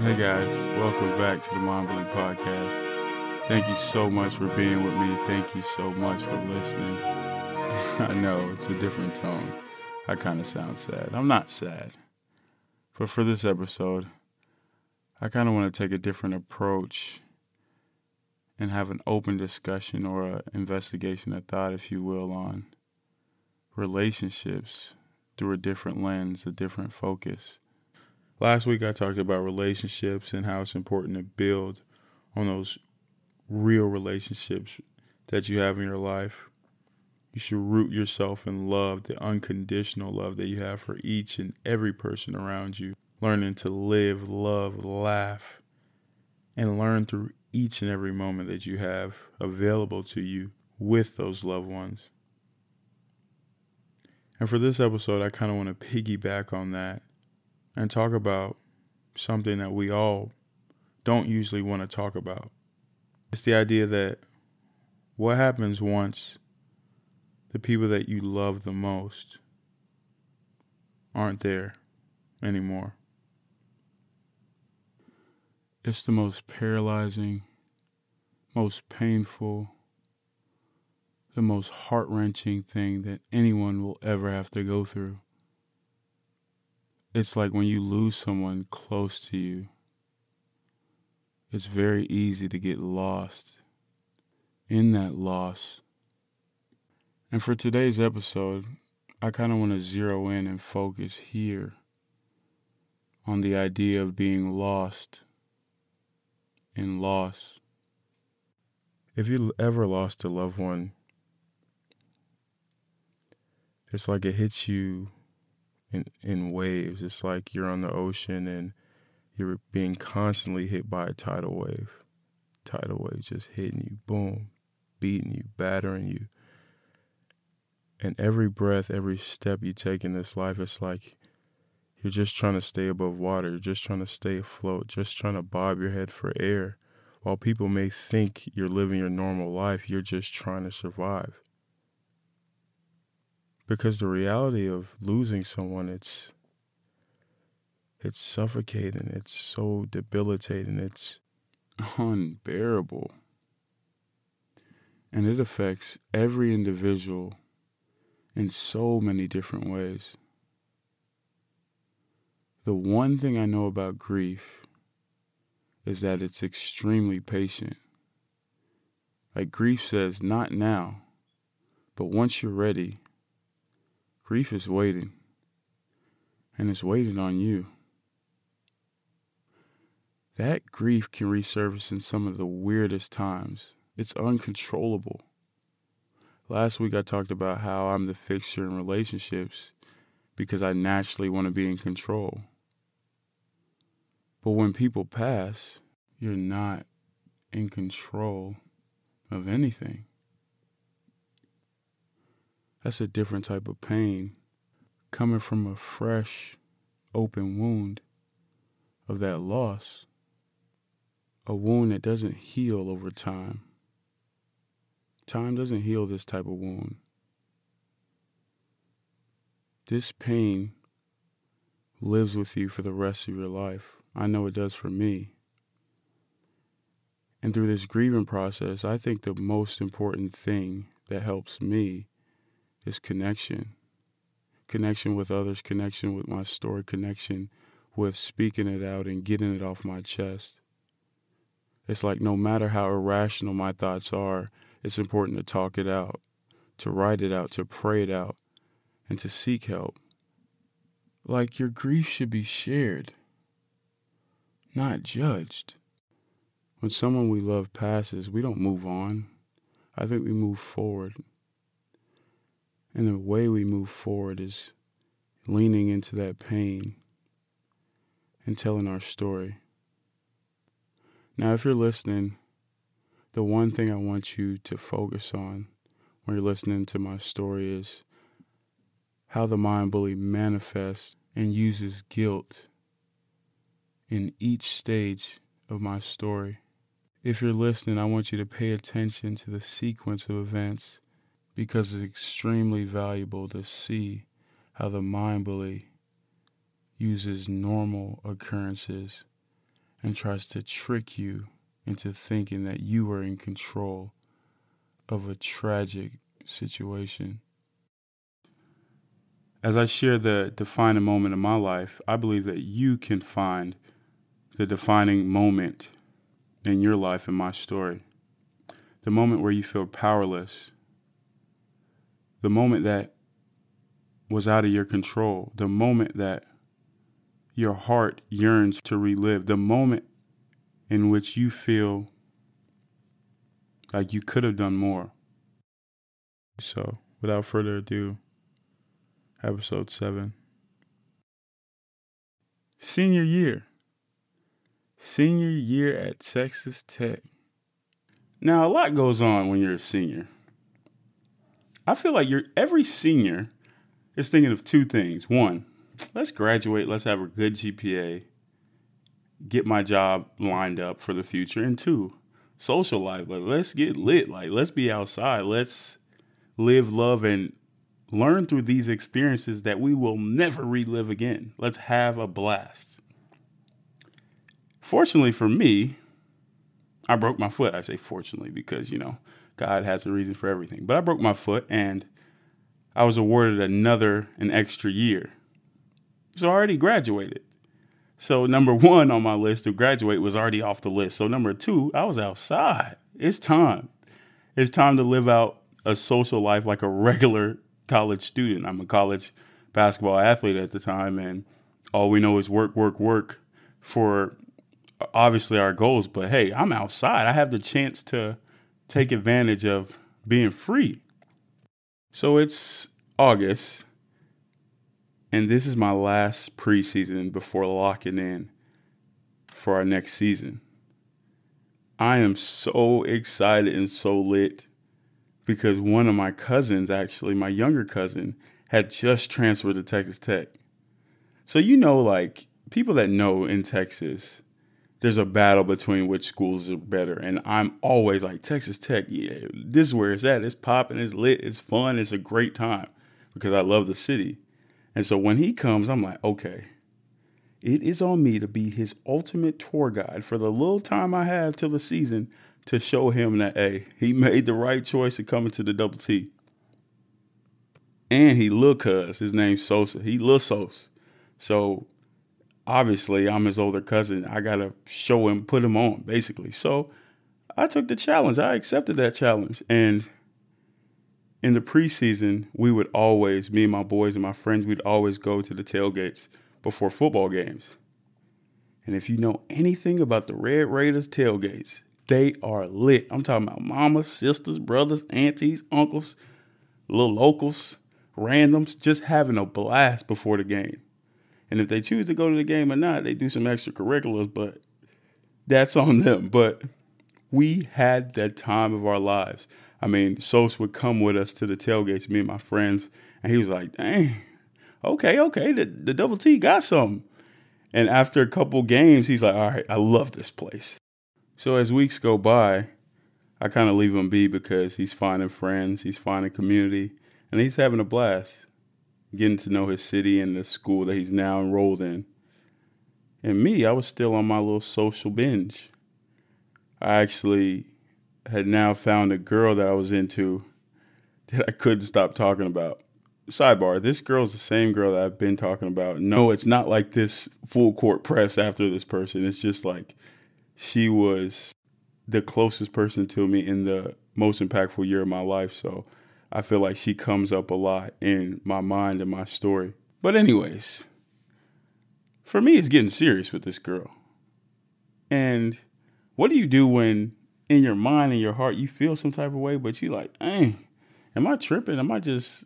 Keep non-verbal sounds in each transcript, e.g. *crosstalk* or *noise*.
Hey guys, welcome back to the Mind Podcast. Thank you so much for being with me. Thank you so much for listening. *laughs* I know it's a different tone. I kind of sound sad. I'm not sad. But for this episode, I kind of want to take a different approach and have an open discussion or an investigation of thought, if you will, on relationships through a different lens, a different focus. Last week I talked about relationships and how it's important to build on those real relationships that you have in your life. You should root yourself in love, the unconditional love that you have for each and every person around you. Learning to live, love, laugh, and learn through each and every moment that you have available to you with those loved ones. And for this episode, I kind of want to piggyback on that and talk about something that we all don't usually want to talk about. It's the idea that what happens once the people that you love the most aren't there anymore. It's the most paralyzing, most painful, the most heart wrenching thing that anyone will ever have to go through. It's like when you lose someone close to you, it's very easy to get lost in that loss. And for today's episode, I kind of want to zero in and focus here on the idea of being lost in loss. If you ever lost a loved one, it's like it hits you in in waves. It's like you're on the ocean and you're being constantly hit by a tidal wave. Tidal wave just hitting you, boom, beating you, battering you. And every breath, every step you take in this life, it's like you're just trying to stay above water, you're just trying to stay afloat, just trying to bob your head for air. While people may think you're living your normal life, you're just trying to survive because the reality of losing someone it's it's suffocating it's so debilitating it's unbearable. And it affects every individual in so many different ways. The one thing i know about grief is that it's extremely patient. Like grief says not now but once you're ready Grief is waiting, and it's waiting on you. That grief can resurface in some of the weirdest times. It's uncontrollable. Last week I talked about how I'm the fixture in relationships because I naturally want to be in control. But when people pass, you're not in control of anything. That's a different type of pain coming from a fresh, open wound of that loss. A wound that doesn't heal over time. Time doesn't heal this type of wound. This pain lives with you for the rest of your life. I know it does for me. And through this grieving process, I think the most important thing that helps me is connection. Connection with others, connection with my story, connection with speaking it out and getting it off my chest. It's like no matter how irrational my thoughts are, it's important to talk it out, to write it out, to pray it out, and to seek help. Like your grief should be shared, not judged. When someone we love passes, we don't move on. I think we move forward. And the way we move forward is leaning into that pain and telling our story. Now, if you're listening, the one thing I want you to focus on when you're listening to my story is how the mind bully manifests and uses guilt in each stage of my story. If you're listening, I want you to pay attention to the sequence of events because it's extremely valuable to see how the mind bully uses normal occurrences and tries to trick you into thinking that you are in control of a tragic situation. As I share the defining moment in my life, I believe that you can find the defining moment in your life in my story. The moment where you feel powerless. The moment that was out of your control. The moment that your heart yearns to relive. The moment in which you feel like you could have done more. So, without further ado, episode 7. Senior year. Senior year at Texas Tech. Now, a lot goes on when you're a senior. I feel like you're every senior is thinking of two things. One, let's graduate, let's have a good GPA, get my job lined up for the future. And two, social life. Like, let's get lit. Like, let's be outside. Let's live, love, and learn through these experiences that we will never relive again. Let's have a blast. Fortunately for me, I broke my foot. I say fortunately because, you know, God has a reason for everything. But I broke my foot and I was awarded another, an extra year. So I already graduated. So number *laughs* one on my list to graduate was already off the list. So number two, I was outside. It's time. It's time to live out a social life like a *laughs* regular college student. I'm a college basketball athlete at the time, and all we know is work, work, work for obviously our goals. But hey, I'm outside. I have the chance to take advantage of being free. So it's August, and this is my last preseason before locking in for our next season. I am so excited and so lit because one of my cousins, actually, my younger cousin, had just transferred to Texas Tech. So, you know, like people that know in Texas, there's a battle between which schools are better. And I'm always like, Texas Tech, yeah, this is where it's at. It's popping, it's lit, it's fun, it's a great time because I love the city. And so when he comes, I'm like, okay, it is on me to be his ultimate tour guide for the little time I have till the season to show him that hey, he *laughs* made the right choice to come into the double T. And he look cuz his name's Sosa. He look Sosa. So obviously I'm his older cousin. I gotta show him, put him on, basically. So I took the challenge. I accepted that challenge. And in the preseason, we would always, me and my boys and my friends, we'd always go to the tailgates before football games. And if you know anything about the Red Raiders tailgates, they are lit. I'm talking about mamas, sisters, brothers, aunties, uncles, little locals, randoms, just having a blast before the game. And if they choose to go to the game or not, they do some extracurriculars, but that's on them. But we had that time of our lives. I mean, Sos would come with us to the tailgates, me and my friends, and he was like, dang, okay, okay, the, the double T got something. And after a couple games, he's like, all right, I love this place. So as weeks go by, I kind of leave him be because he's finding friends, he's finding community, and he's having a blast getting to know his city and the school that he's now enrolled in. And me, I was still on my little social binge. I actually had now found a girl that I was into that I couldn't stop talking about. Sidebar, this girl's the same girl that I've been talking about. No, it's not like this full court press after this person. It's just like she was the closest person to me in the most impactful year of my life. So I feel like she comes up a lot in my mind and my story. But, anyways, for me, it's getting serious with this girl. And what do you do when in your mind and your heart you feel some type of way, but you like, dang, am I tripping? Am I just,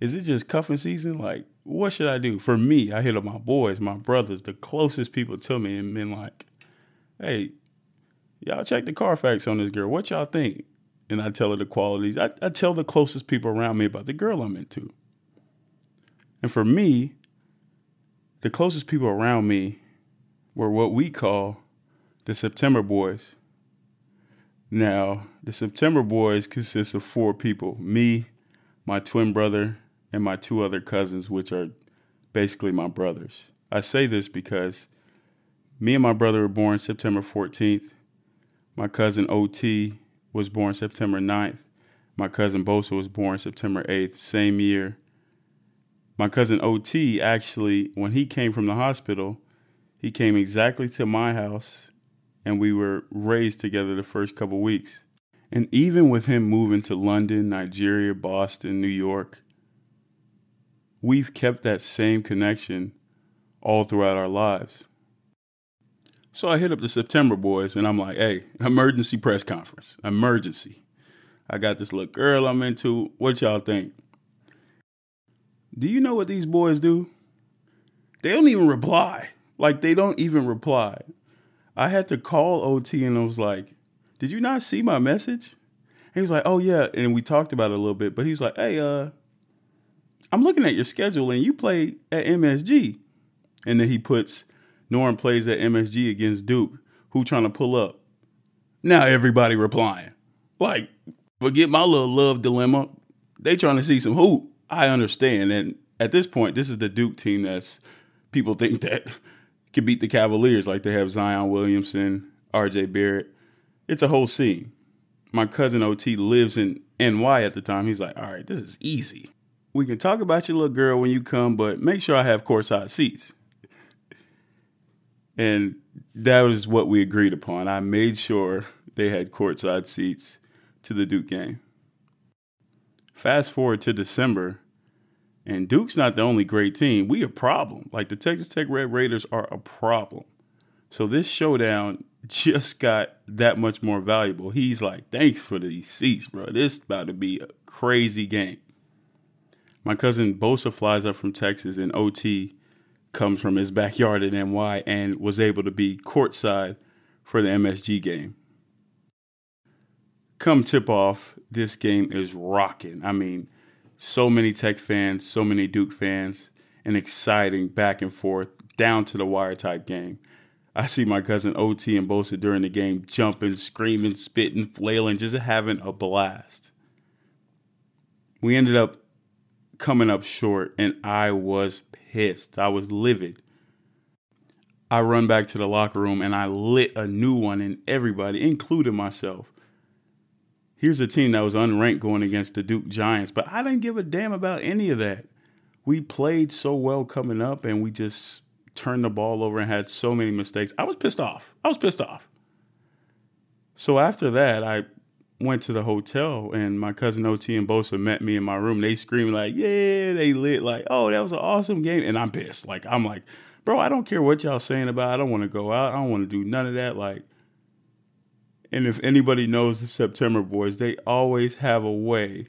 is it just cuffing season? Like, what should I do? For me, I hit up my boys, my brothers, the closest people to me, and been like, hey, y'all check the Carfax on this girl. What y'all think? And I tell her the qualities. I, I tell the closest people around me about the girl I'm into. And for me, the closest people around me were what we call the September Boys. Now, the September Boys consist of four people me, my twin brother, and my two other cousins, which are basically my brothers. I say this because Me and my brother were born September 14th. My cousin OT was born September 9th. My cousin Bosa was born September 8th, same year. My cousin OT actually, when he came from the hospital, he came exactly to my house and we were raised together the first couple weeks. And even with him moving to London, Nigeria, Boston, New York, we've kept that same connection all throughout our lives. So I hit up the September boys and I'm like, hey, emergency press conference, emergency. I got this little girl I'm into. What y'all think? Do you know what these boys do? They don't even reply. Like, they don't even reply. I had to call OT and I was like, Did you not see my message? he was like, Oh, yeah. And we talked about it a little bit, but he's like, Hey, uh, I'm looking at your schedule and you play at MSG. And then he puts Norm plays at MSG against Duke. Who trying to pull up? Now everybody replying. Like, forget my little love dilemma. They trying to see some hoop. I understand. And at this point, this is the Duke team that's people think *laughs* that can beat the Cavaliers like they have Zion Williamson, RJ Barrett. It's a whole scene. My cousin OT lives in NY at the time. He's like, all right, this is easy. We can talk about your little girl when you come, but make sure I have courtside seats. And that was what we agreed upon. I made sure they had courtside seats to the Duke game. Fast forward to December, and Duke's not the only great team. We a problem. Like the Texas Tech Red Raiders are a problem. So this showdown just got that much more valuable. He's like, thanks for these seats, bro. This about to be a crazy game. My cousin Bosa flies up from Texas in OT comes from his backyard in NY and was able to be courtside for the MSG game. Come tip off, this game is rocking. I mean, so many Tech fans, so many Duke fans, an exciting back and forth, down to the wire type game. I see my cousin OT and Bosa during the game jumping, screaming, spitting, flailing, just having a blast. We ended up coming up short, and I was pissed. I was livid. I run back to the locker room and I lit a new one in everybody, including myself here's a team that was unranked going against the Duke Giants, but I didn't give a damn about any of that. We played so well coming up and we just turned the ball over and had so many mistakes. I was pissed off. I was pissed off. So after that, I went to the hotel and my cousin OT and Bosa met me in my room. They screamed like, yeah, they lit like, oh, that was an awesome game. And I'm pissed. Like, I'm like, bro, I don't care what y'all saying about. It. I don't want to go out. I don't want to do none of that. Like, and if anybody knows the September boys, they always have a way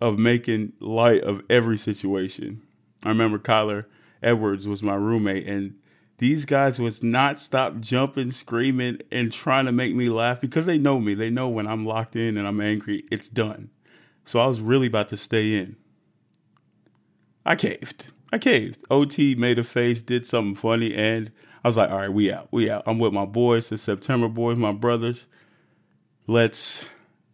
of making light of every situation. I remember Kyler Edwards was my roommate, and these guys was not stop jumping, screaming, and trying to make me laugh because they know me. They know when I'm locked in and I'm angry, it's done. So I was really about to stay in. I caved. I caved. OT made a face, did something funny, and I was like, all right, we out. We out. I'm with my boys, the September boys, my brothers. Let's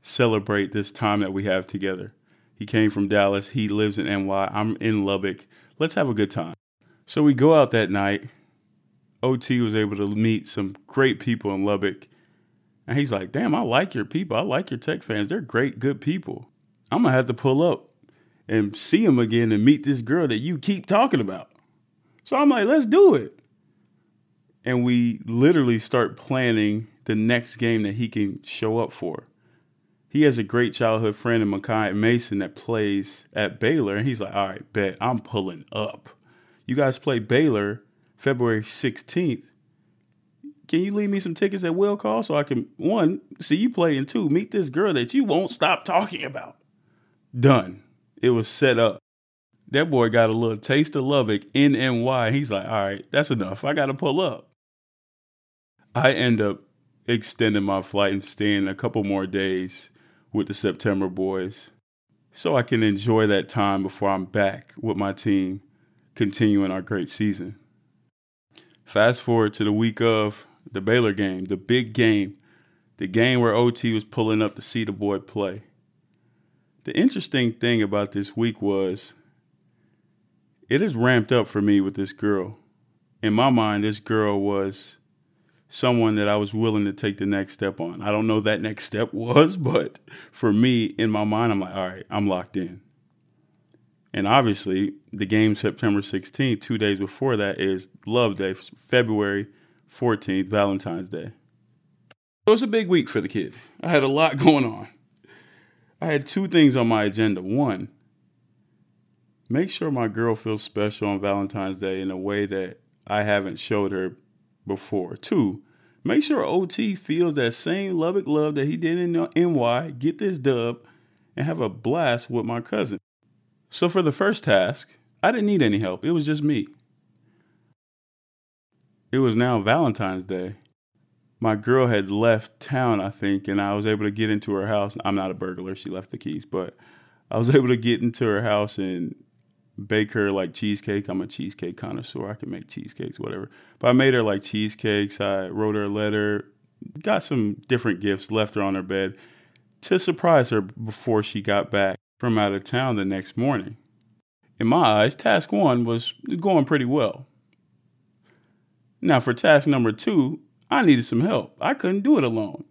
celebrate this time that we have together. He came from Dallas. He lives in NY. I'm in Lubbock. Let's have a good time. So we go out that night. OT was able to meet some great people in Lubbock. And he's like, damn, I like your people. I like your tech fans. They're great, good people. I'm going to have to pull up and see him again and meet this girl that you keep talking about. So I'm like, let's do it and we literally start planning the next game that he can show up for. He has a great childhood friend in Makai Mason that plays at Baylor, and he's like, "All right, bet I'm pulling up. You guys play Baylor February 16th. Can you leave me some tickets at will call so I can one see you play and two meet this girl that you won't stop talking about?" Done. It was set up. That boy got a little taste of Lubbock in NY. He's like, all right, that's enough. I got to pull up. I end up extending my flight and staying a couple more days with the September boys so I can enjoy that time before I'm back with my team continuing our great season. Fast forward to the week of the Baylor game, the big game, the game where OT was pulling up to see the boy play. The interesting thing about this week was it has ramped up for me with this girl in my mind, this girl was someone that I was willing to take the next step on. I don't know that next *laughs* step was, but for me, in my mind, I'm like, all right, I'm locked in. And obviously, the game September 16th, two days before that, is Love Day, February 14th, Valentine's Day. So it was a big week for the kid. I had a lot *laughs* going on. I had two things on my agenda. One, make sure my girl feels special on Valentine's Day in a way that I haven't showed her before. Two, make sure OT feels that same Lubbock love that he did in uh, NY, get this dub, and have a blast with my cousin. So for the first task, I didn't need any help. It was just me. It was now Valentine's Day. My girl had left town, I think, and I was able to get into her house. I'm not a burglar, she left the keys, but I was *laughs* able to get into her house and bake her like cheesecake. I'm a cheesecake connoisseur. I can make cheesecakes, whatever. But I made her like cheesecakes. I wrote her a letter, got some different gifts, left her on her bed to surprise her before she got back from out of town the next morning. In my eyes, task one was going pretty well. Now, for task number two, I needed some help. I couldn't do it alone.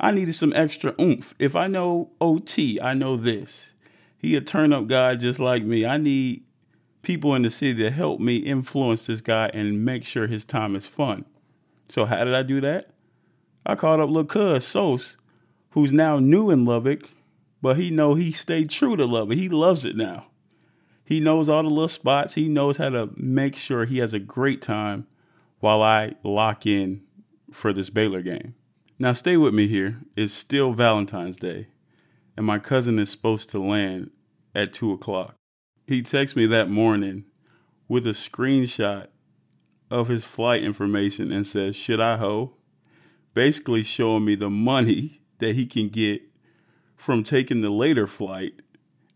I needed some extra oomph. If I know OT, I know this. He a turn up guy just like me. I need people in the city to help me influence this guy and make sure his time is fun. So how did I do that? I called up little cuz Sos, who's now new in Lubbock, but he know he stayed true to Lubbock. He loves it now. He knows all the little spots. He knows how to make sure he has a great time while I lock in for this Baylor game. Now stay with me here. It's still Valentine's Day and my cousin is supposed to land at two o'clock. He texted me that morning with a screenshot of his flight information and says, Should I ho? Basically showing me the money that he can get from taking the later flight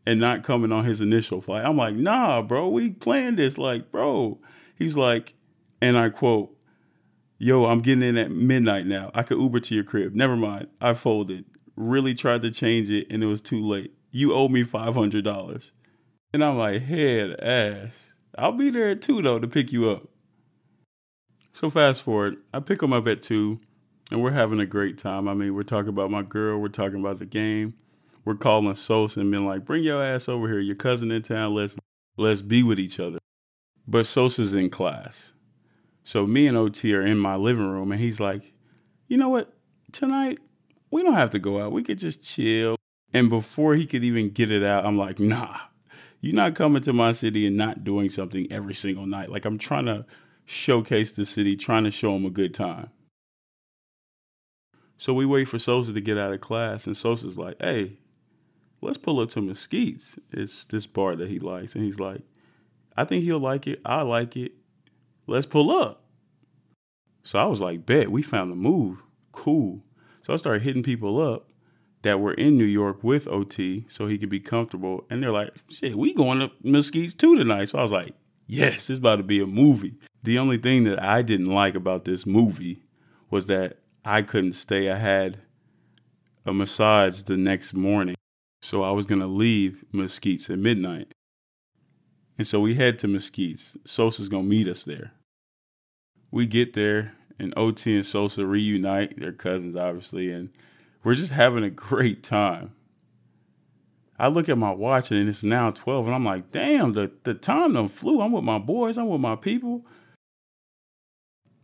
and not coming on his initial flight. I'm like, nah, bro, we planned this. Like, bro. He's like, and I quote, Yo, I'm getting in at midnight now. I could Uber to your crib. Never mind. I folded really tried to change it and it was too late. You owe me $500. And I'm like, head ass. I'll be there at 2 though to pick you up. So fast forward, I pick him up at 2 and we're having a great time. I mean, we're talking about my girl, we're talking about the game. We're calling Sos and being like, bring your ass over here. Your cousin in town. Let's let's be with each other. But Sosa's in class. So me and OT are in my living room and he's like, you know what? Tonight we don't have to go out. We could just chill. And before he could even get it out, I'm like, nah, you're not coming to my city and not doing something every single night. Like I'm trying to showcase the city, trying to show him a good time. So we wait for Sosa to get out of class, and Sosa's like, hey, let's pull up to Mesquite's. It's this bar that he likes. And he's like, I think he'll like it. I like it. Let's pull up. So I was like, bet, we found the move. Cool. So I started hitting people up that were in New York with OT so he could be comfortable. And they're like, shit, we going to Mesquite's too tonight. So I was like, yes, it's about to be a movie. The only thing that I didn't like about this movie was that I couldn't stay. I had a massage the next morning. So I was going to leave Mesquite's at midnight. And so we head to Mesquite's. Sosa's going to meet us there. We get there and OT and Sosa reunite. They're cousins, obviously, and we're just having a great time. I look at my watch and it's now 12, and I'm like, damn, the, the time done flew. I'm with my boys, I'm with my people.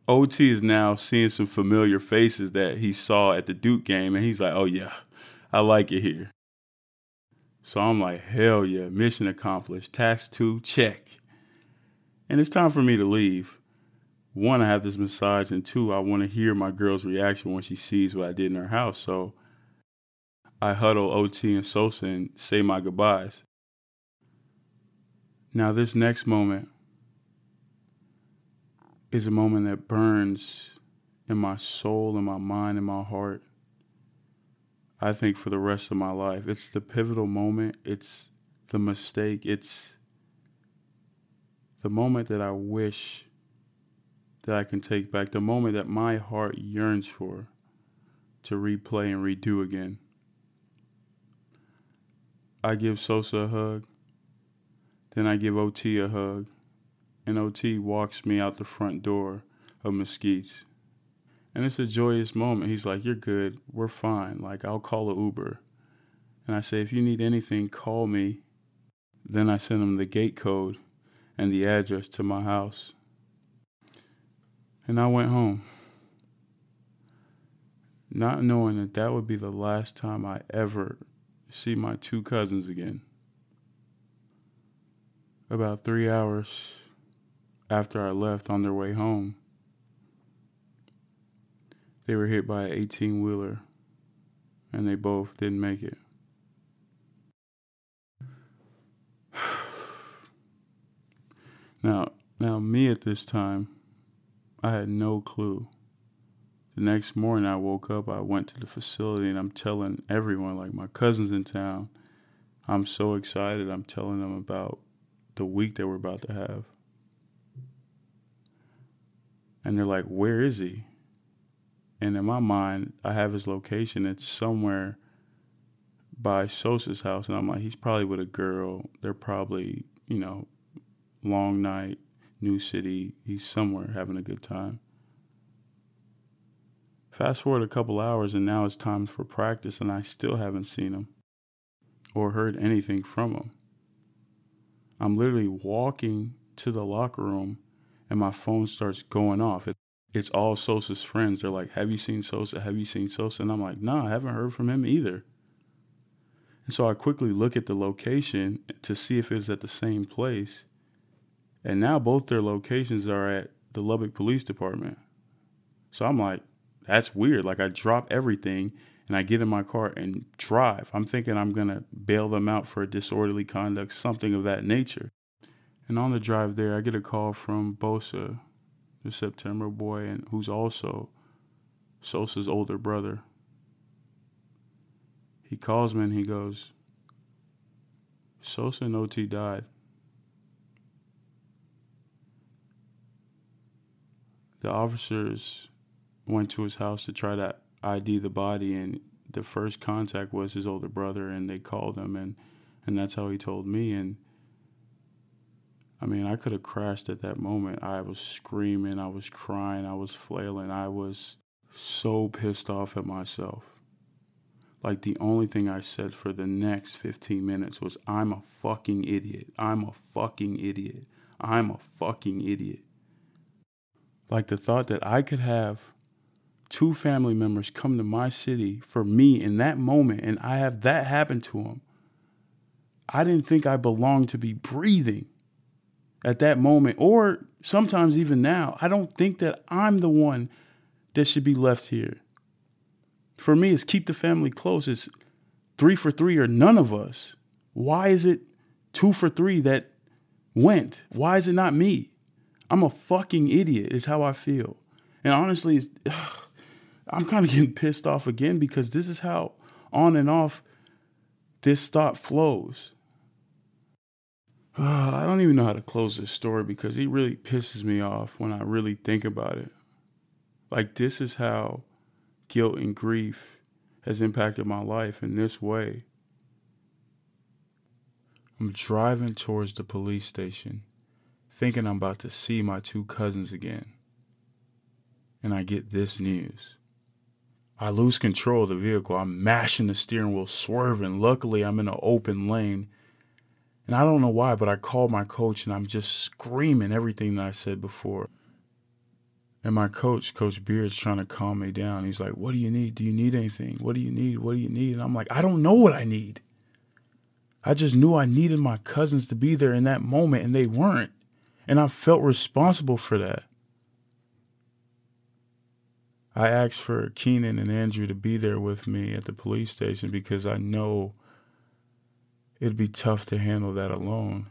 OT is now seeing some familiar faces that he saw at the Duke game, and he's like, oh, yeah, I like it here. So I'm like, hell yeah, mission accomplished. Task two, check. And it's time for me to leave one, I have this massage, and two, I want to hear my girl's reaction when she sees what I did in her house. So I huddle OT and Sosa and say my goodbyes. Now, this next moment is a moment that burns in my soul, in my mind, in my heart. I think for the rest of my life. It's the pivotal moment. It's the mistake. It's the moment that I wish that I can take back, the moment that my heart yearns for to replay and redo again. I give Sosa a hug, then I give OT a hug, and OT walks me out the front door of Mesquite's. And it's a joyous moment. He's like, You're good. We're fine. Like, I'll call a Uber. And I say, If you need anything, call me. Then I send him the gate code and the address to my house. And I went home, not knowing that that would be the last time I ever see my two cousins again. About three hours after I left on their way home, they were hit by an 18 wheeler and they both didn't make it. *sighs* Now, now me at this time, I had no clue. The next morning I woke up, I went to the facility and I'm telling everyone, like my cousins in town, I'm so excited. I'm telling them about the week that we're about to have. And they're like, Where is he? And in my mind, I have his location. It's somewhere by Sosa's house. And I'm like, He's probably with a girl. They're probably, you know, long night, new city. He's somewhere having a good time. Fast forward a couple hours, and now it's time for practice, and I still haven't seen him or heard anything from him. I'm literally walking to the locker room and my phone starts going off. It, it's all Sosa's friends. They're like, Have you seen Sosa? Have you seen Sosa? And I'm like, Nah, I haven't heard from him either. And so I quickly look at the location to see if it's at the same place. And now both their locations are at the Lubbock Police Department. So I'm like, That's weird. Like, I drop everything and I get in my car and drive. I'm thinking I'm going to bail them out for disorderly conduct, something of that nature. And on the drive there, I get a call from Bosa, the September boy, and who's also Sosa's older brother. He calls me and he goes, Sosa and OT died. The officers went to his house to try to ID the body, and the first contact was his older brother, and they called him, and, and that's how he told me. And I mean, I could have crashed at that moment. I was screaming, I was crying, I was flailing, I was so pissed off at myself. Like, the only thing I said for the next 15 minutes was, I'm a fucking idiot. I'm a fucking idiot. I'm a fucking idiot. Like, the thought that I could have two family members come to my city for me in that moment and I have that happen to them. I didn't think I belonged to be breathing at that moment, or sometimes even now, I don't think that I'm the one that should be left here. For me, it's keep the family close. It's three for three or none of us. Why is it two for three that went? Why is it not me? I'm a fucking idiot, is how I feel. And honestly, ugh, *sighs* I'm kind of getting pissed off again because this is how on and off this thought flows. Uh, I don't even know how to close this story because he really pisses me off when I really think about it. Like, this is how guilt and grief has impacted my life in this way. I'm driving towards the police station, thinking I'm about to see my two cousins again. And I get this news. I lose control of the vehicle. I'm mashing the steering wheel, swerving. Luckily, I'm in an open lane and I don't know why, but I called my coach and I'm just screaming everything that I said before. And my coach, Coach Beard's trying to calm me down. He's like, What do you need? Do you need anything? What do you need? What do you need? And I'm like, I don't know what I need. I just knew I needed my cousins to be there in that moment, and they weren't. And I felt responsible for that. I asked for Keenan and Andrew to be there with me at the police station because I know it'd be tough to handle that alone.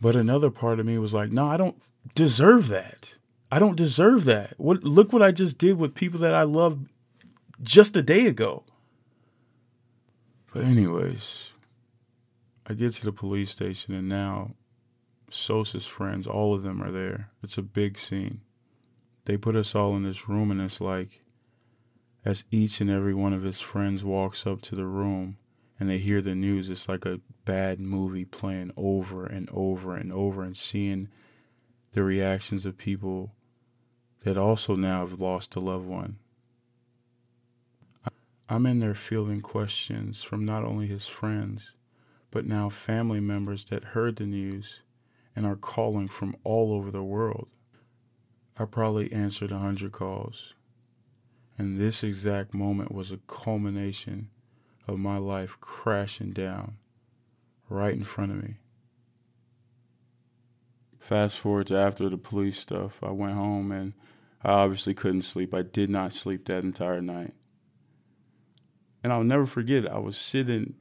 But another part of me was like, no, I don't deserve that. I don't deserve that. What look what I just did with people that I loved just a day ago. But anyways, I get to the police station and now Sosa's friends, all of them are there. It's a big scene. They put us all in this room and it's like as each and every one of his friends walks up to the room, and they hear the news, it's like a bad movie playing over and over and over and seeing the reactions of people that also now have lost a loved one. I'm in there fielding questions from not only his friends, but now family members that heard the news and are calling from all over the world. I probably answered a hundred calls. And this exact moment was a culmination of my life crashing down right in front of me. Fast forward to after the police stuff, I went home and I obviously couldn't sleep. I did not sleep that entire night. And I'll never forget, I was sitting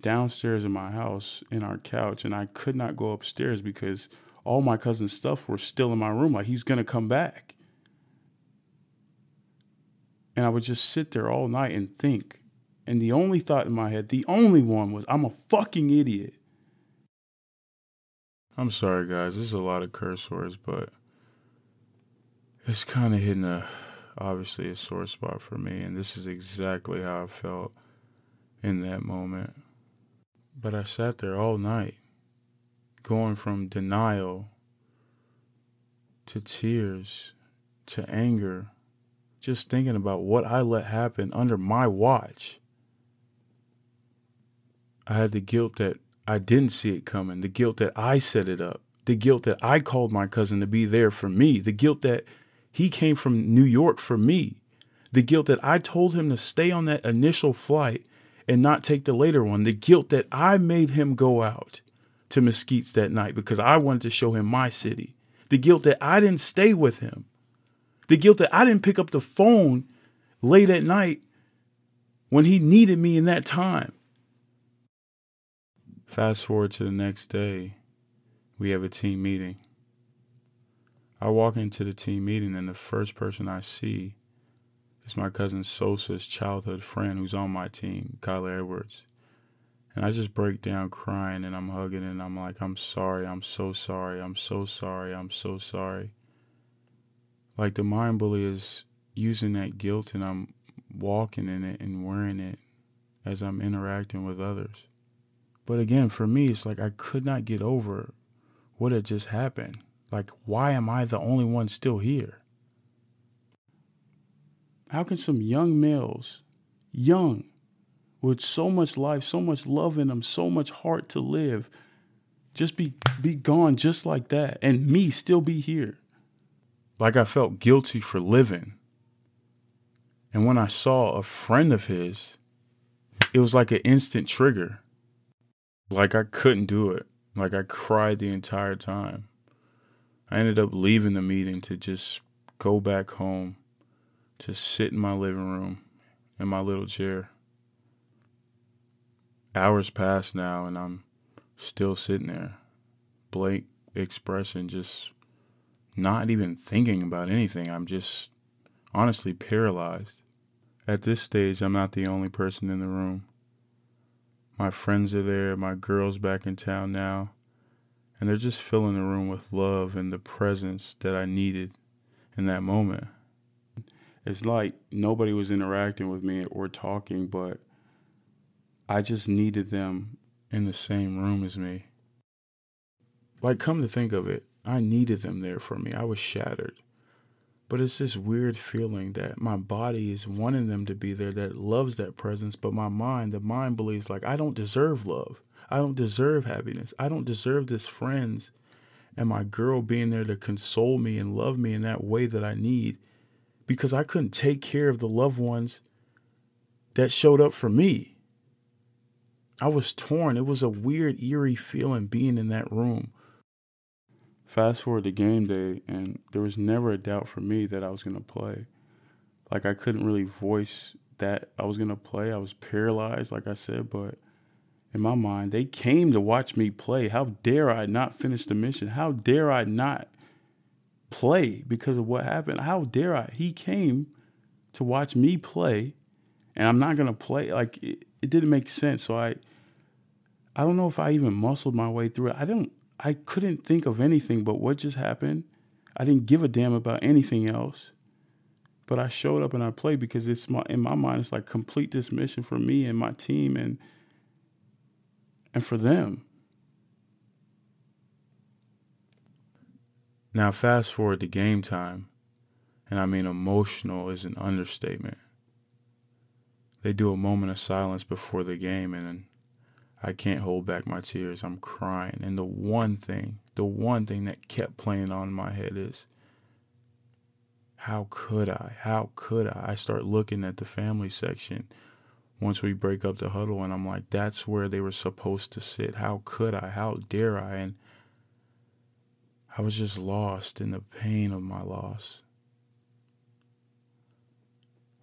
downstairs in my house in our couch and I could not go upstairs because all my cousin's stuff were still in my room. Like he's to come back. And I would just sit there all night and think. And the only thought in my head, the only one was, I'm a fucking idiot. I'm sorry, guys. This is a lot of curse words, but it's kind of hitting a obviously a sore spot for me, and this is exactly how I felt in that moment. But I sat there all night, going from denial to tears to anger, just thinking about what I let happen under my watch. I had the guilt that I didn't see it coming, the guilt that I set it up, the guilt that I called my cousin to be there for me, the guilt that he came from New York for me, the guilt that I told him to stay on that initial flight and not take the later one, the guilt that I made him go out to Mesquite's that night because I wanted to show him my city, the guilt that I didn't stay with him, the guilt that I didn't pick up the phone late at night when he needed me in that time. Fast forward to the next day, we have a team meeting. I walk into the team meeting, and the first person I see is my cousin Sosa's childhood friend who's on my team, Kyler Edwards. And I just break down crying and I'm hugging and I'm like, I'm sorry, I'm so sorry, I'm so sorry, I'm so sorry. Like the mind bully is using that guilt and I'm walking in it and wearing it as I'm interacting with others. But again, for me, it's like I could not get over what had just happened. Like, why am I the only one still here? How can some young males, young, with so much life, so much love in them, so much heart to live, just be be gone just like that, and me still be here? Like I felt guilty for living. And when I saw a friend of his, it was like an instant trigger. Like I couldn't do it. Like I cried the entire time. I ended up leaving the meeting to just go back home to sit in my living room in my little chair. Hours pass now and I'm still sitting there, blank expression, just not even thinking about anything. I'm just honestly paralyzed. At this stage, I'm not the only person in the room. My friends are there. My girl's back in town now. And they're just filling the room with love and the presence that I needed in that moment. It's like nobody was interacting with me or talking, but I just needed them in the same room as me. Like, come to think of it, I needed them there for me. I was shattered. But it's this weird feeling that my body is wanting them to be there, that loves that presence, but my mind, the mind believes like I don't deserve love. I don't deserve happiness. I don't deserve this friends and my girl being there to console me and love me in that way that I need because I couldn't take care of the loved ones that showed up for me. I was torn. It was a weird, eerie feeling being in that room fast forward to game day, and there was never a doubt for me that I was going to play. Like, I couldn't really voice that I was going to play. I was paralyzed, like I said, but in my mind, they came to watch me play. How dare I not finish the mission? How dare I not play because of what happened? How dare I? He came to watch me play, and I'm not going to play. Like, it, it didn't make sense. So I. I don't know if I even muscled my way through it. I don't I couldn't think of anything but what just happened. I didn't give a damn about anything else. But I showed up and I played because it's my in my mind it's like complete this mission for me and my team and and for them. Now, fast forward to game time, and I mean emotional is an understatement. They do a moment of silence before the game, and I can't hold back my tears. I'm crying. And the one thing, the one thing that kept playing on my head is how could I? How could I? I start looking at the family section once we break up the huddle, and I'm like, that's where they were supposed to sit. How could I? How dare I? And I was just lost in the pain of my loss.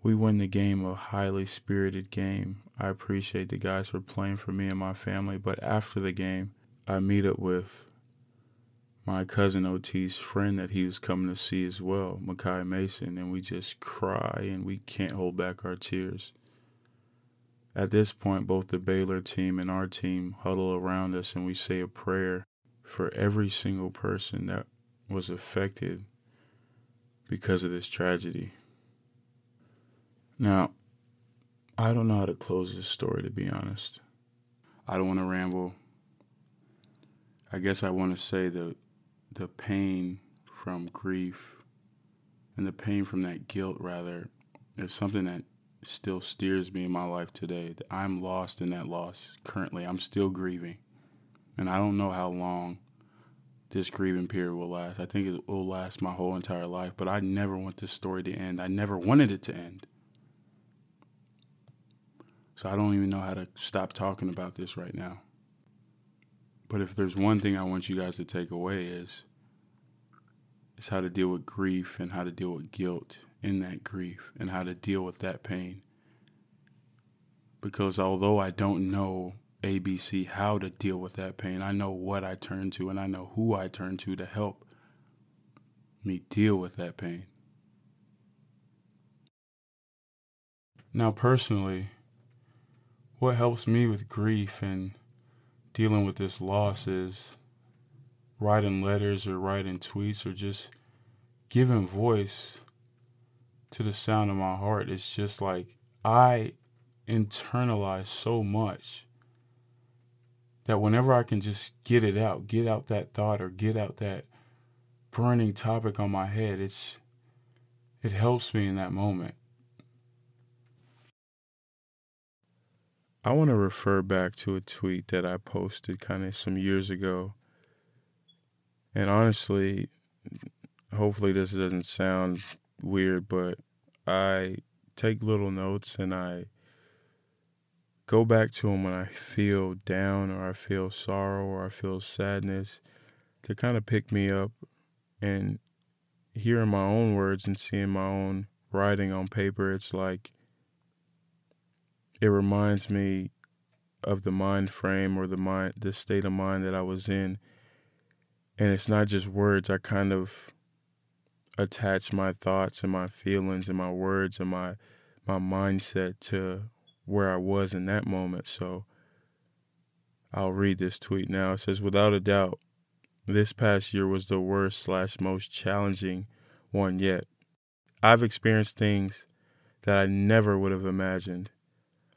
We win the game, a highly spirited game. I appreciate the guys for playing for me and my family, but after the game, I meet up with my cousin OT's friend that he was coming to see as well, Makai Mason, and we just cry and we can't hold back our tears. At this point, both the Baylor team and our team huddle around us and we say a prayer for every single person that was affected because of this tragedy. Now, I don't know how to close this story, to be honest. I don't want to ramble. I guess I want to say the the pain from grief and the pain from that guilt rather is something that still steers me in my life today. I'm lost in that loss currently. I'm still grieving. And I don't know how long this grieving period will last. I think it will last my whole entire life, but I never want this story to end. I never wanted it to end. So I don't even know how to stop talking about this right now. But if there's one thing I want you guys to take away is is how to deal with grief and how to deal with guilt in that grief and how to deal with that pain. Because although I don't know ABC how to deal with that pain, I know what I turn to and I know who I turn to to help me deal with that pain. Now, personally, what helps me with grief and dealing with this loss is writing letters or writing tweets or just giving voice to the sound of my heart. It's just like I internalize so much that whenever I can just get it out, get out that thought or get out that burning topic on my head, it's it helps me in that moment. I want to refer back to a tweet that I posted kind of some years ago. And honestly, hopefully this doesn't sound weird, but I take little notes and I go back to them when I feel down or I feel sorrow or I feel sadness to kind of pick me up and hearing my own words and seeing my own writing on paper, it's like it reminds me of the mind frame or the mind the state of mind that I was in. And it's not just words, I kind of attach my thoughts and my feelings and my words and my my mindset to where I was in that moment. So I'll read this tweet now. It says, without a doubt, this past year was the worst slash most challenging one yet. I've experienced things that I never would have imagined.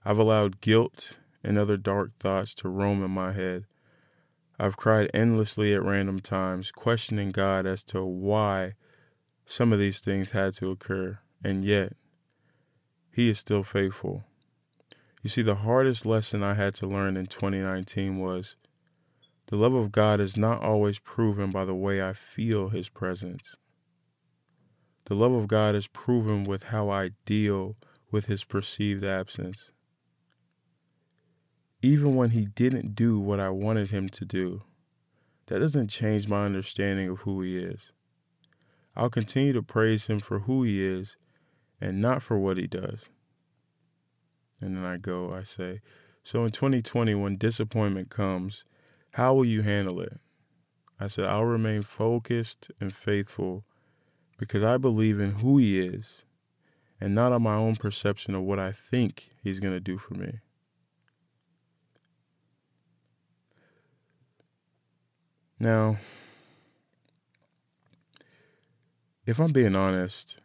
I've allowed guilt and other dark thoughts to roam in my head. I've cried endlessly at random times, questioning God as to why some of these things had to occur, and yet, He is still faithful. You see, the hardest lesson I had to learn in 2019 was the love of God is not always proven by the way I feel His presence. The love of God is proven with how I deal with His perceived absence even when he didn't do what I wanted him to do. That doesn't change my understanding of who he is. I'll continue to praise him for who he is and not for what he does. And then I go, I say, So in 2020, when disappointment comes, how will you handle it? I said, I'll remain focused and faithful because I believe in who he is and not on my own perception of what I think he's going to do for me. Now, if I'm being honest,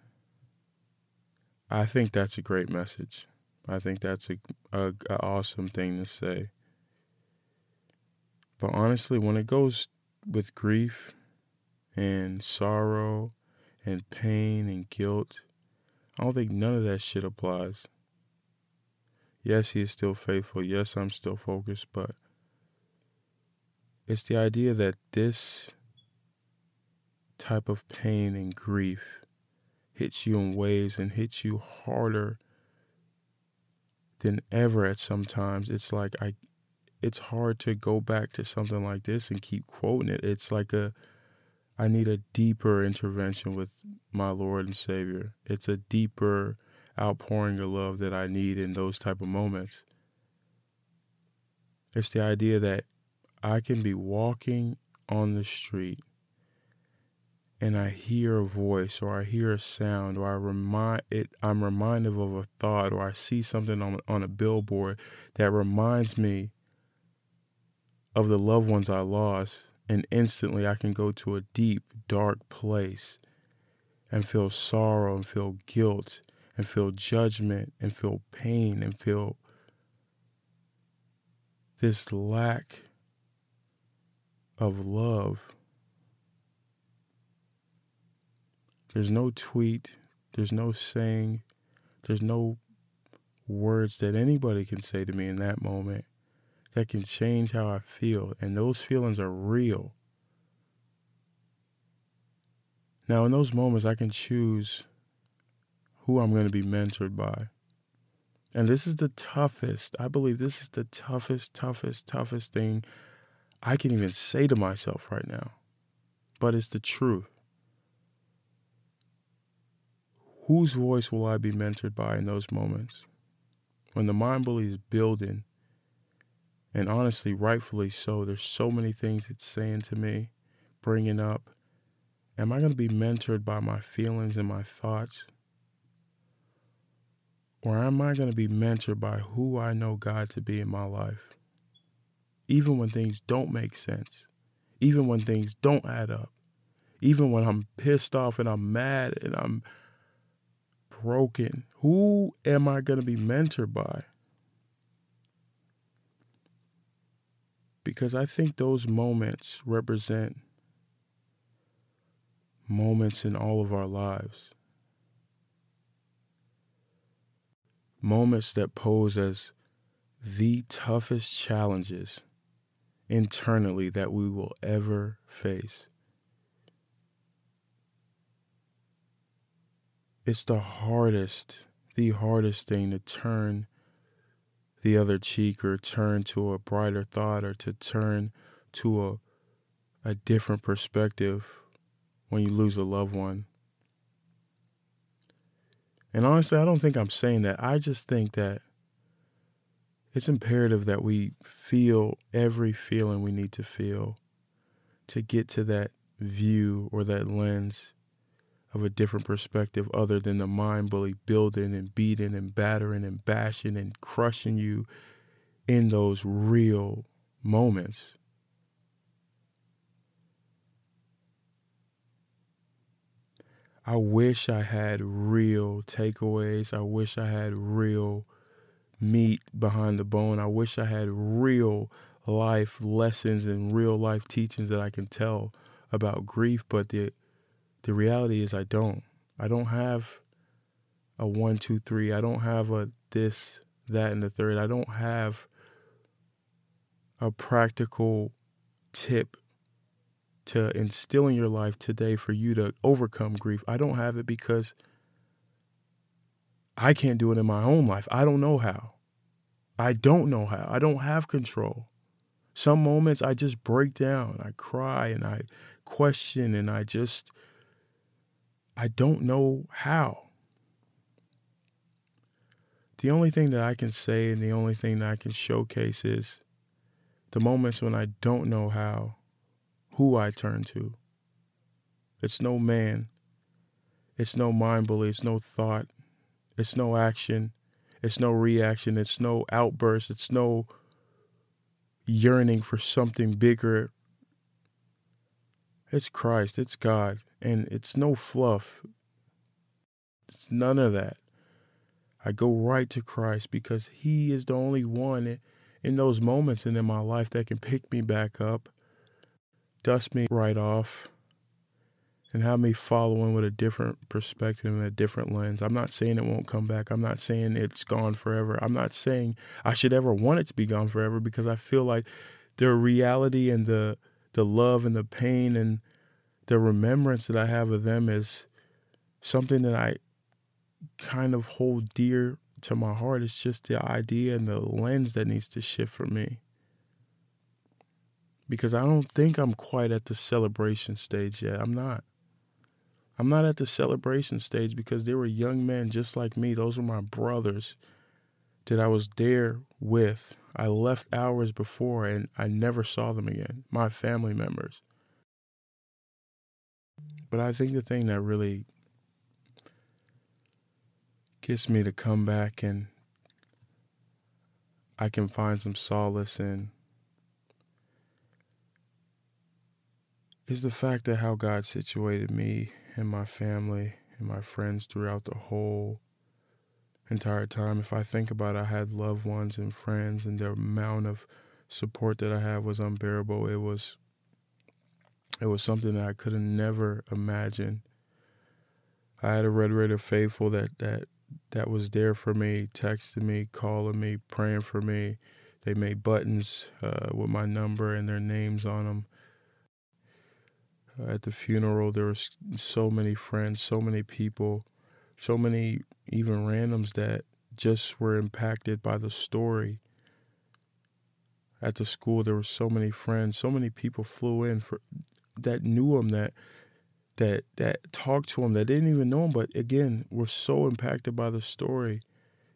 I think that's a great message. I think that's a, a, a, awesome thing to say. But honestly, when it goes with grief and sorrow and pain and guilt. I don't think none of that shit applies. Yes, he is still faithful. Yes, I'm still focused, but it's the idea that this type of pain and grief hits you in waves and hits you harder than ever at sometimes. It's like I it's hard to go back to something like this and keep quoting it. It's like a I need a deeper intervention with my Lord and Savior. It's a deeper outpouring of love that I need in those type of moments. It's the idea that I can be walking on the street and I hear a voice or I hear a sound or I remind it I'm reminded of a thought or I see something on on a billboard that reminds me of the loved ones I lost and instantly I can go to a deep, dark place and feel sorrow and feel guilt and feel judgment and feel pain and feel this lack of love. There's no tweet, there's no saying, there's no words that anybody can say to me in that moment that can change how I feel. And those feelings are real. Now, in those moments, I can choose who I'm going to be mentored by. And this is the toughest, I believe this is the toughest, toughest, toughest thing I can even say to myself right now. But it's the truth. Whose voice will I be mentored by in those moments? When the mind bully is building and honestly, rightfully so. There's so many things it's saying to me, bringing up. Am I going to be mentored by my feelings and my thoughts? Or am I going to be mentored by who I know God to be in my life? Even when things don't make sense, even when things don't add up, even when I'm pissed off and I'm mad and I'm broken, who am I going to be mentored by? because I think those moments represent moments in all of our lives. Moments that pose as the toughest challenges internally that we will ever face. It's the hardest, the hardest thing to turn the other cheek or turn to a brighter thought or to turn to a a different perspective when you lose a loved one. And honestly, I don't think I'm saying that. I just think that it's imperative that we feel every feeling we need to feel to get to that view or that lens of a different perspective other than the mind bully building and beating and battering and bashing and crushing you in those real moments. I wish I had real takeaways. I wish I had real meat behind the bone. I wish I had real life lessons and real life teachings that I can tell about grief, but the the reality is I don't. I don't have a one, two, three. I don't have a this, that, and the third. I don't have a practical tip to instill in your life today for you to overcome grief. I don't have it because I can't do it in my own life. I don't know how. I don't know how. I don't have control. Some moments I just break down. I cry and I question and I just I don't know how. The only thing that I can say and the only thing that I can showcase is the moments when I don't know how, who I turn to. It's no man, it's no mind bully, it's no thought, it's no action, it's no reaction, it's no outburst, it's no yearning for something bigger. It's Christ, it's God. And it's no fluff. It's none of that. I go right to Christ because He is the only one in those moments and in my life that can pick me back up, dust me right off, and have me following with a different perspective and a different lens. I'm not saying it won't come back. I'm not saying it's gone forever. I'm not saying I should ever want it to be gone forever because I feel like the reality and the the love and the pain and the remembrance that I have of them is something that I kind of hold dear to my heart. It's just the idea and the lens that needs to shift for me. Because I don't think I'm quite at the celebration stage yet. I'm not. I'm not at the celebration stage because they were young men just like me. Those were my brothers that I was there with. I left hours before and I never saw them again, my family members. But I think the thing that really gets me to come back and I can find some solace in is the fact that how God situated me and my family and my friends throughout the whole entire time. If I think about it, I had loved ones and friends, and the amount of support that I had was unbearable. It was it was something that I could have never imagined. I had a Red Raider faithful that that that was there for me, texting me, calling me, praying for me. They made buttons uh, with my number and their names on them at the funeral there was so many friends so many people so many even randoms that just were impacted by the story. At the school there were so many friends so many people flew in for that knew him that that that talked to him that didn't even know him but again were so impacted by the story.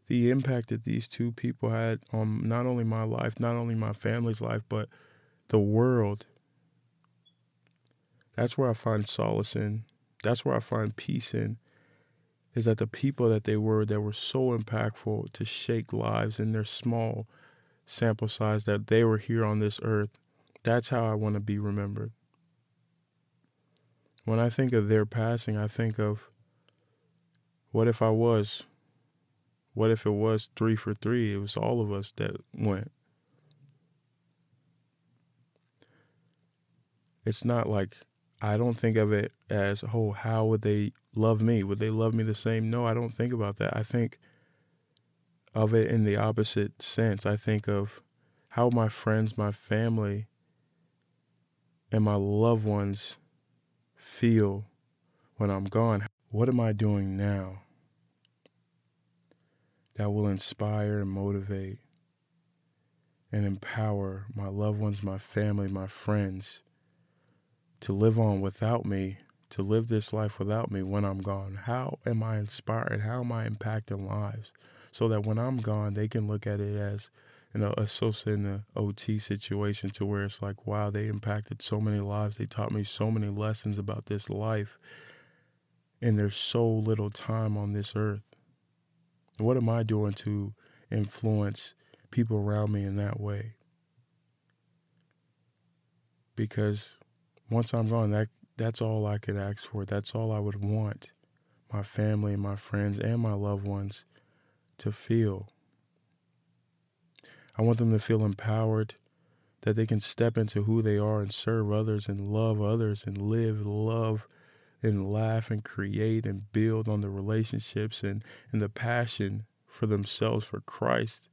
The impact that these two people had on not only my life not only my family's life but the world that's where I find solace in. That's where I find peace in. Is that the people that they were that were so impactful to shake lives in their small sample size that they were here on this earth. That's how I want to be remembered. When I think of their passing, I think of what if I was? What if it was three for three? It was all of us that went. It's not like I don't think of it as, oh, how would they love me? Would they love me the same? No, I don't think about that. I think of it in the opposite sense. I think of how my friends, my family, and my loved ones feel when I'm gone. What am I doing now that will inspire and motivate and empower my loved ones, my family, my friends? To live on without me, to live this life without me when I'm gone? How am I inspired? How am I impacting lives? So that when I'm gone, they can look at it as, you know, associated in the OT situation to where it's like, wow, they impacted so many lives. They taught me so many lessons about this life. And there's so little time on this earth. What am I doing to influence people around me in that way? Because once I'm gone, that that's all I could ask for. That's all I would want my family, and my friends, and my loved ones to feel. I want them to feel empowered, that they can step into who they are and serve others and love others and live, love, and laugh and create and build on the relationships and, and the passion for themselves for Christ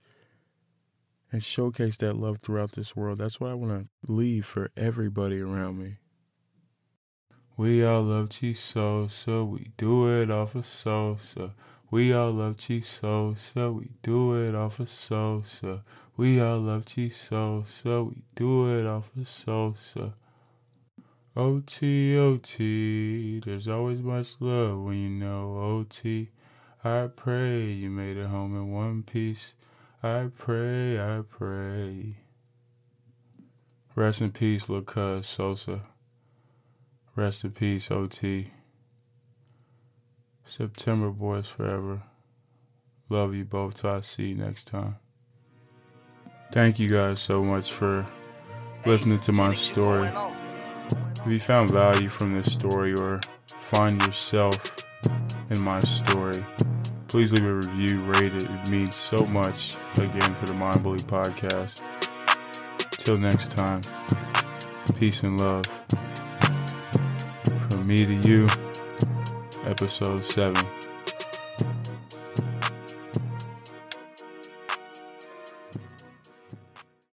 and showcase that love throughout this world. That's what I want to leave for everybody around me. We all love Chisosa, we do it off of Sosa. We all love Chisosa, we do it off of Sosa. We all love Chisosa, we do it off of Sosa. OT, OT, there's always much love when you know OT. I pray you made it home in one piece. I pray, I pray. Rest in peace, little cuz Sosa. Rest in peace, OT. September boys forever. Love you both till I see you next time. Thank you guys so much for listening to my story. If you found value from this story or find yourself in my story, please leave a review, rate it. It means so much again for the Mind Bully podcast. Till next time, peace and love me to you, episode 7.